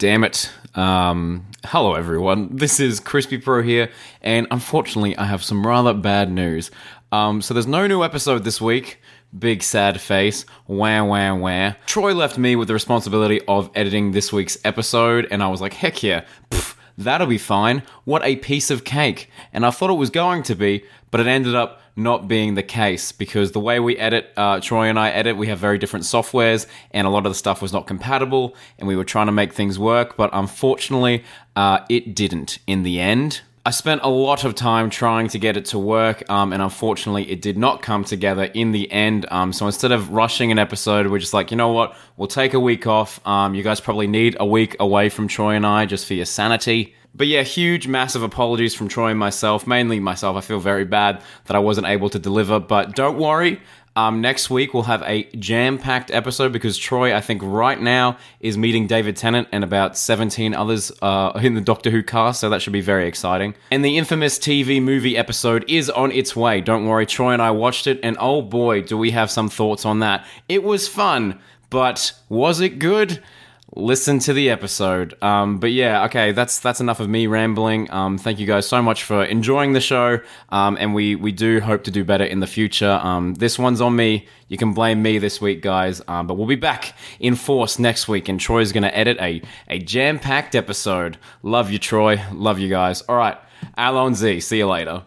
damn it. Um, hello, everyone. This is Crispy Pro here, and unfortunately, I have some rather bad news. Um, so there's no new episode this week. Big sad face. Wah, wah, wah. Troy left me with the responsibility of editing this week's episode, and I was like, heck yeah. Pff, that'll be fine. What a piece of cake. And I thought it was going to be, but it ended up not being the case because the way we edit, uh, Troy and I edit, we have very different softwares, and a lot of the stuff was not compatible, and we were trying to make things work, but unfortunately, uh, it didn't in the end. I spent a lot of time trying to get it to work, um, and unfortunately, it did not come together in the end. Um, so instead of rushing an episode, we're just like, you know what? We'll take a week off. Um, you guys probably need a week away from Troy and I just for your sanity. But yeah, huge, massive apologies from Troy and myself, mainly myself. I feel very bad that I wasn't able to deliver, but don't worry. Um, next week we'll have a jam-packed episode because Troy, I think, right now is meeting David Tennant and about 17 others uh, in the Doctor Who cast, so that should be very exciting. And the infamous TV movie episode is on its way. Don't worry, Troy and I watched it, and oh boy, do we have some thoughts on that. It was fun, but was it good? Listen to the episode. Um, but yeah, okay, that's that's enough of me rambling. Um, thank you guys so much for enjoying the show, um, and we we do hope to do better in the future. Um, this one's on me. You can blame me this week, guys. Um, but we'll be back in force next week, and Troy's going to edit a a jam packed episode. Love you, Troy. Love you guys. All right, Allons-y. See you later.